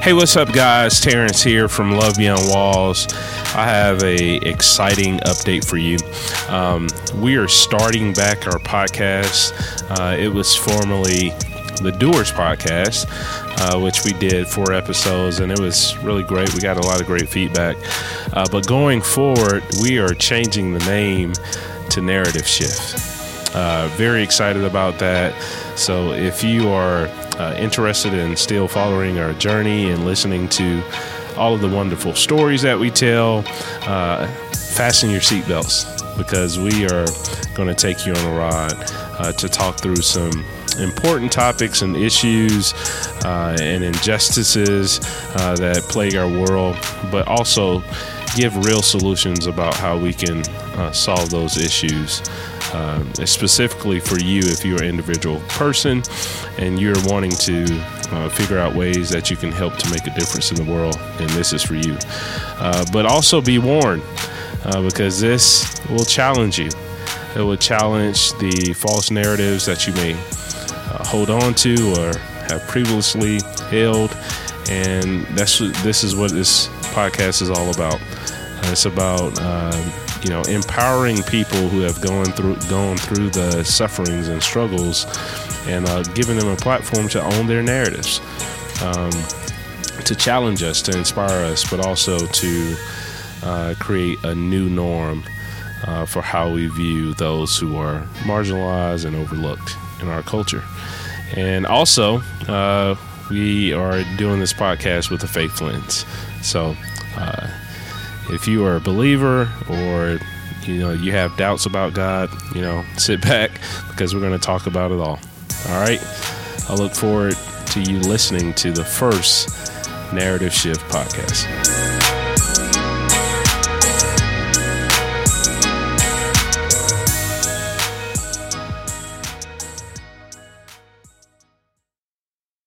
Hey, what's up, guys? Terence here from Love Beyond Walls. I have a exciting update for you. Um, we are starting back our podcast. Uh, it was formerly the Doers Podcast, uh, which we did four episodes, and it was really great. We got a lot of great feedback. Uh, but going forward, we are changing the name to Narrative Shift. Uh, very excited about that. So if you are uh, interested in still following our journey and listening to all of the wonderful stories that we tell, uh, fasten your seatbelts because we are going to take you on a ride uh, to talk through some important topics and issues uh, and injustices uh, that plague our world, but also give real solutions about how we can uh, solve those issues. Uh, specifically for you, if you're an individual person and you're wanting to uh, figure out ways that you can help to make a difference in the world, and this is for you. Uh, but also be warned uh, because this will challenge you. It will challenge the false narratives that you may uh, hold on to or have previously held. And that's this is what this podcast is all about. Uh, it's about um, you know empowering people who have gone through gone through the sufferings and struggles, and uh, giving them a platform to own their narratives, um, to challenge us, to inspire us, but also to uh, create a new norm uh, for how we view those who are marginalized and overlooked in our culture. And also, uh, we are doing this podcast with a faith lens. So, uh, if you are a believer or you know you have doubts about God, you know, sit back because we're going to talk about it all. All right. I look forward to you listening to the first Narrative Shift podcast.